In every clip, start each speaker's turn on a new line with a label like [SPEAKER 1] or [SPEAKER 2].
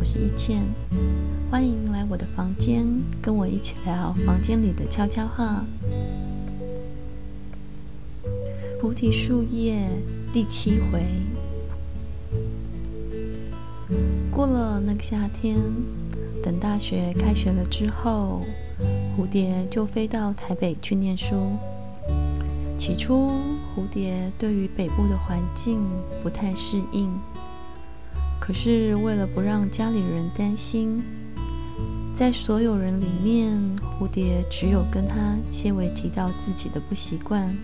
[SPEAKER 1] 我是一茜，欢迎来我的房间，跟我一起聊房间里的悄悄话。菩提树叶第七回，过了那个夏天，等大学开学了之后，蝴蝶就飞到台北去念书。起初，蝴蝶对于北部的环境不太适应。可是为了不让家里人担心，在所有人里面，蝴蝶只有跟他些微提到自己的不习惯，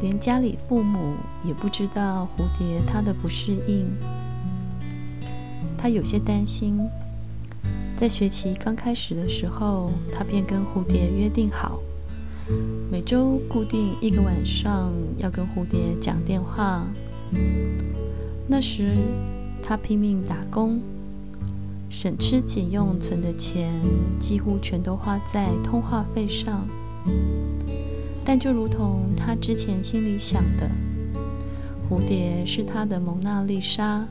[SPEAKER 1] 连家里父母也不知道蝴蝶他的不适应。他有些担心，在学期刚开始的时候，他便跟蝴蝶约定好，每周固定一个晚上要跟蝴蝶讲电话。那时，他拼命打工，省吃俭用存的钱几乎全都花在通话费上。但就如同他之前心里想的，蝴蝶是他的蒙娜丽莎，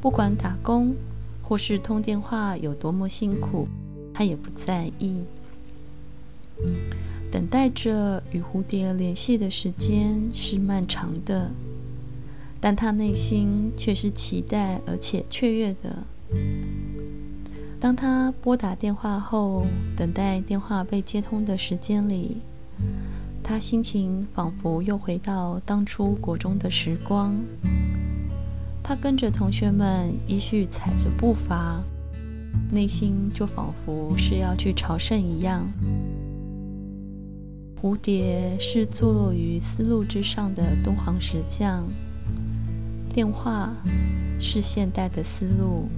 [SPEAKER 1] 不管打工或是通电话有多么辛苦，他也不在意。等待着与蝴蝶联系的时间是漫长的。但他内心却是期待而且雀跃的。当他拨打电话后，等待电话被接通的时间里，他心情仿佛又回到当初国中的时光。他跟着同学们依序踩着步伐，内心就仿佛是要去朝圣一样。蝴蝶是坐落于丝路之上的敦煌石像。电话是现代的思路，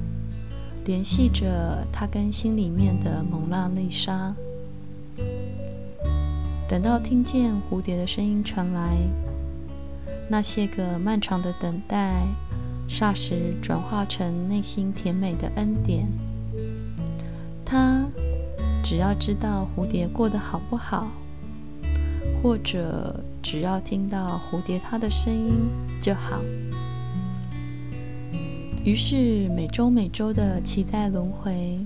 [SPEAKER 1] 联系着他跟心里面的蒙娜丽莎。等到听见蝴蝶的声音传来，那些个漫长的等待，霎时转化成内心甜美的恩典。他只要知道蝴蝶过得好不好，或者只要听到蝴蝶它的声音就好。于是，每周每周的期待轮回，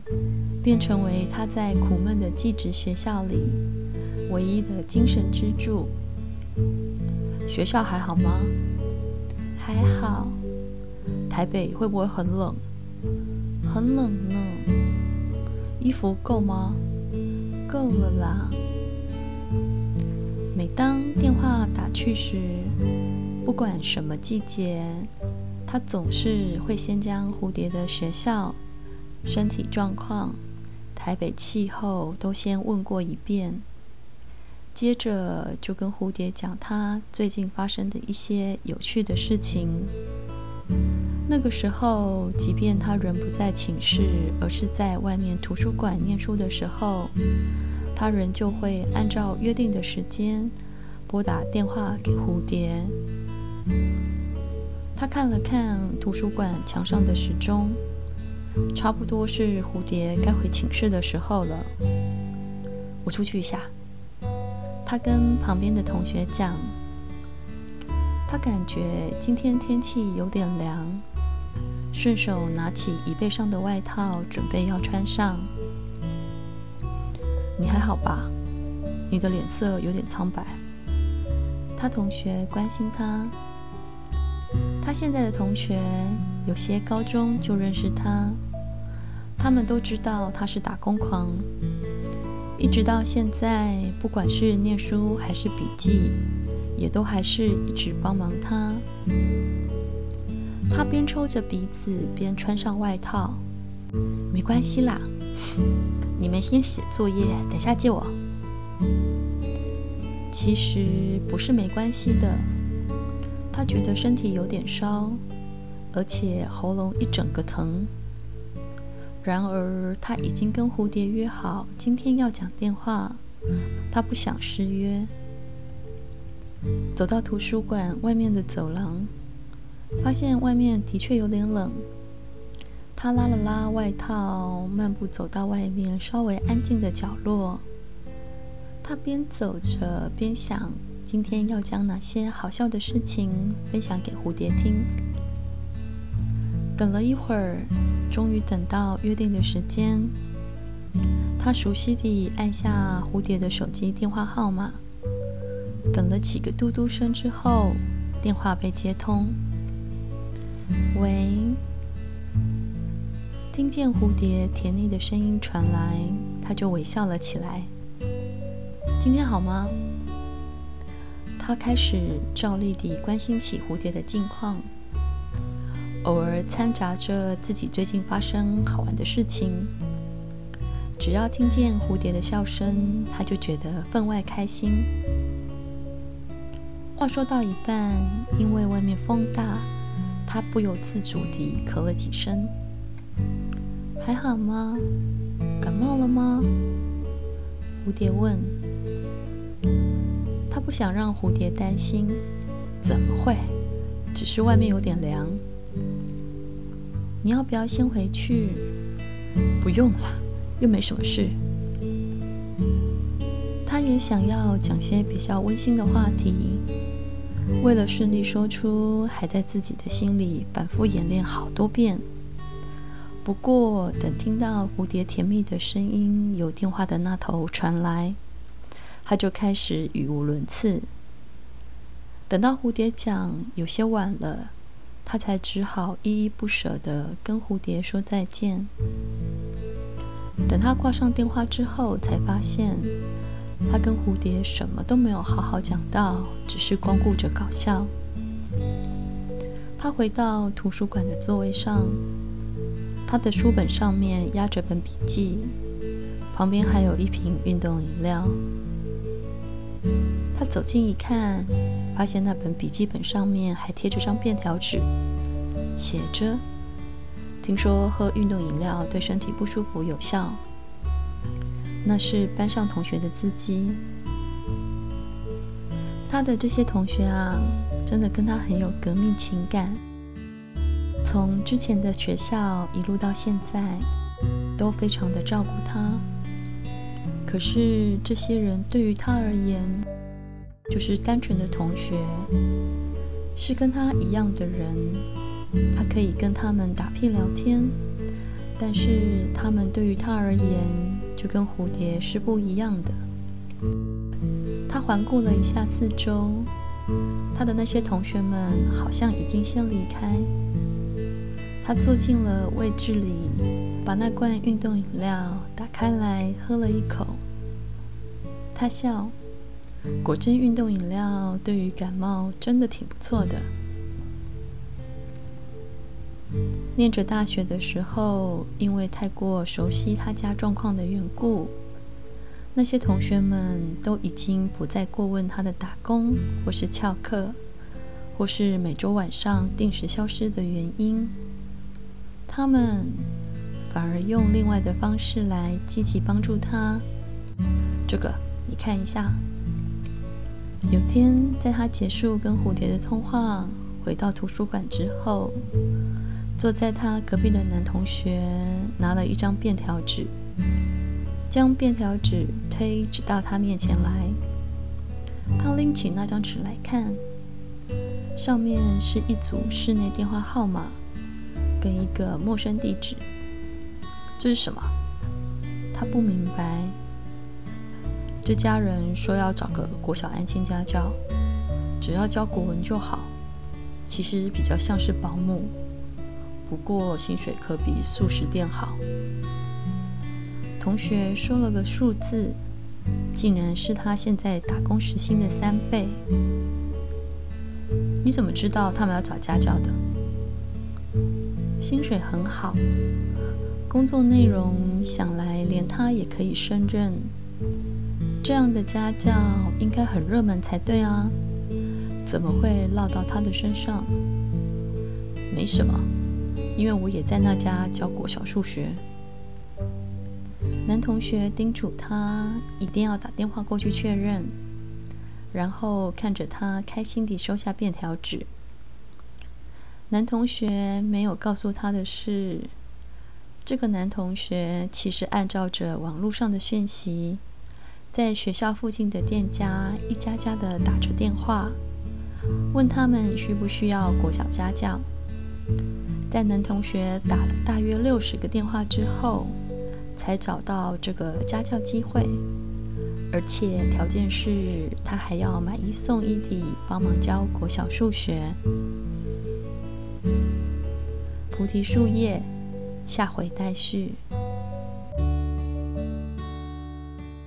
[SPEAKER 1] 便成为他在苦闷的寄职学校里唯一的精神支柱。学校还好吗？还好。台北会不会很冷？很冷呢。衣服够吗？够了啦。每当电话打去时，不管什么季节。他总是会先将蝴蝶的学校、身体状况、台北气候都先问过一遍，接着就跟蝴蝶讲他最近发生的一些有趣的事情。那个时候，即便他人不在寝室，而是在外面图书馆念书的时候，他仍旧会按照约定的时间拨打电话给蝴蝶。他看了看图书馆墙上的时钟，差不多是蝴蝶该回寝室的时候了。我出去一下。他跟旁边的同学讲，他感觉今天天气有点凉，顺手拿起椅背上的外套，准备要穿上。你还好吧？你的脸色有点苍白。他同学关心他。他现在的同学有些高中就认识他，他们都知道他是打工狂，一直到现在，不管是念书还是笔记，也都还是一直帮忙他。他边抽着鼻子边穿上外套，没关系啦，你们先写作业，等下借我。其实不是没关系的。他觉得身体有点烧，而且喉咙一整个疼。然而他已经跟蝴蝶约好今天要讲电话，他不想失约。走到图书馆外面的走廊，发现外面的确有点冷。他拉了拉外套，漫步走到外面稍微安静的角落。他边走着边想。今天要将哪些好笑的事情分享给蝴蝶听？等了一会儿，终于等到约定的时间。他熟悉地按下蝴蝶的手机电话号码，等了几个嘟嘟声之后，电话被接通。喂，听见蝴蝶甜腻的声音传来，他就微笑了起来。今天好吗？他开始照例地关心起蝴蝶的近况，偶尔掺杂着自己最近发生好玩的事情。只要听见蝴蝶的笑声，他就觉得分外开心。话说到一半，因为外面风大，他不由自主地咳了几声。还好吗？感冒了吗？蝴蝶问。不想让蝴蝶担心，怎么会？只是外面有点凉。你要不要先回去？不用了，又没什么事。他也想要讲些比较温馨的话题，为了顺利说出，还在自己的心里反复演练好多遍。不过，等听到蝴蝶甜蜜的声音由电话的那头传来。他就开始语无伦次。等到蝴蝶讲有些晚了，他才只好依依不舍地跟蝴蝶说再见。等他挂上电话之后，才发现他跟蝴蝶什么都没有好好讲到，只是光顾着搞笑。他回到图书馆的座位上，他的书本上面压着本笔记，旁边还有一瓶运动饮料。他走近一看，发现那本笔记本上面还贴着张便条纸，写着：“听说喝运动饮料对身体不舒服有效。”那是班上同学的字迹。他的这些同学啊，真的跟他很有革命情感。从之前的学校一路到现在，都非常的照顾他。可是这些人对于他而言，就是单纯的同学，是跟他一样的人，他可以跟他们打屁聊天。但是他们对于他而言，就跟蝴蝶是不一样的。他环顾了一下四周，他的那些同学们好像已经先离开。他坐进了位置里，把那罐运动饮料打开来喝了一口。他笑，果真运动饮料对于感冒真的挺不错的。念着大学的时候，因为太过熟悉他家状况的缘故，那些同学们都已经不再过问他的打工，或是翘课，或是每周晚上定时消失的原因。他们反而用另外的方式来积极帮助他。这个。你看一下，有天在他结束跟蝴蝶的通话，回到图书馆之后，坐在他隔壁的男同学拿了一张便条纸，将便条纸推直到他面前来。他拎起那张纸来看，上面是一组室内电话号码跟一个陌生地址。这是什么？他不明白。这家人说要找个国小安亲家教，只要教国文就好。其实比较像是保姆，不过薪水可比速食店好。同学说了个数字，竟然是他现在打工时薪的三倍。你怎么知道他们要找家教的？薪水很好，工作内容想来连他也可以胜任。这样的家教应该很热门才对啊，怎么会落到他的身上？没什么，因为我也在那家教过小数学。男同学叮嘱他一定要打电话过去确认，然后看着他开心地收下便条纸。男同学没有告诉他的是，这个男同学其实按照着网络上的讯息。在学校附近的店家一家家的打着电话，问他们需不需要国小家教。在男同学打了大约六十个电话之后，才找到这个家教机会，而且条件是他还要买一送一地帮忙教国小数学。菩提树叶，下回待续。